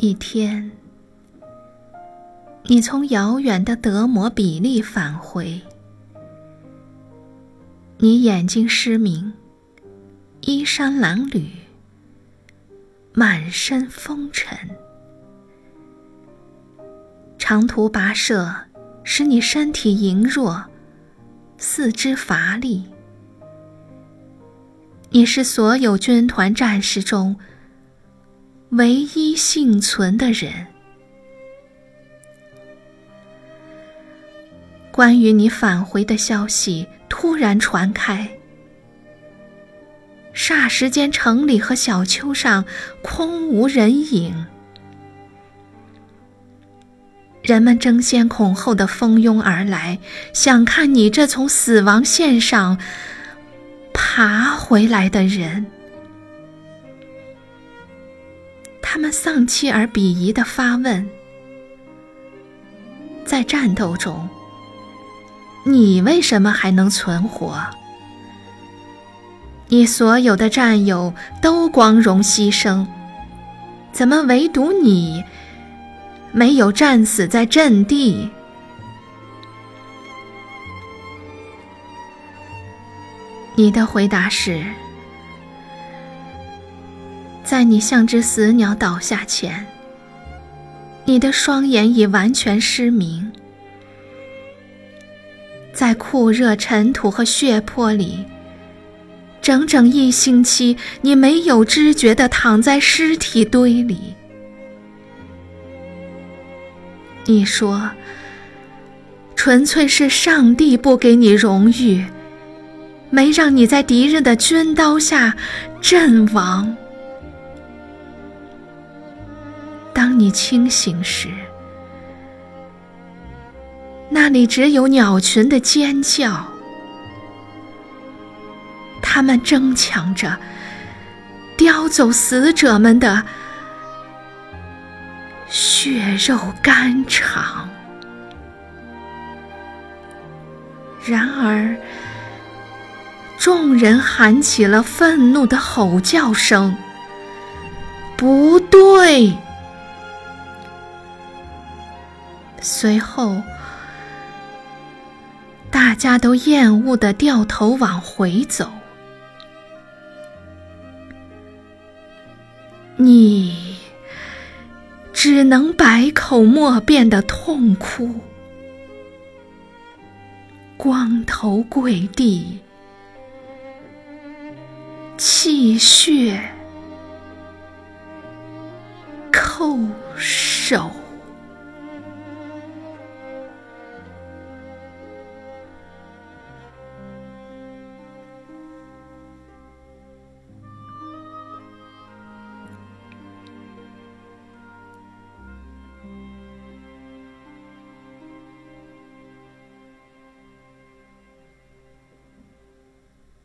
一天，你从遥远的德摩比利返回，你眼睛失明，衣衫褴褛，满身风尘，长途跋涉使你身体羸弱，四肢乏力。你是所有军团战士中唯一幸存的人。关于你返回的消息突然传开，霎时间城里和小丘上空无人影，人们争先恐后的蜂拥而来，想看你这从死亡线上。爬回来的人，们丧气而鄙夷的发问：在战斗中，你为什么还能存活？你所有的战友都光荣牺牲，怎么唯独你没有战死在阵地？你的回答是：在你像只死鸟倒下前，你的双眼已完全失明，在酷热尘土和血泊里，整整一星期，你没有知觉地躺在尸体堆里。你说，纯粹是上帝不给你荣誉。没让你在敌人的军刀下阵亡。当你清醒时，那里只有鸟群的尖叫，他们争抢着叼走死者们的血肉肝肠。然而。众人喊起了愤怒的吼叫声。不对。随后，大家都厌恶的掉头往回走。你只能百口莫辩的痛哭，光头跪地。气血叩首。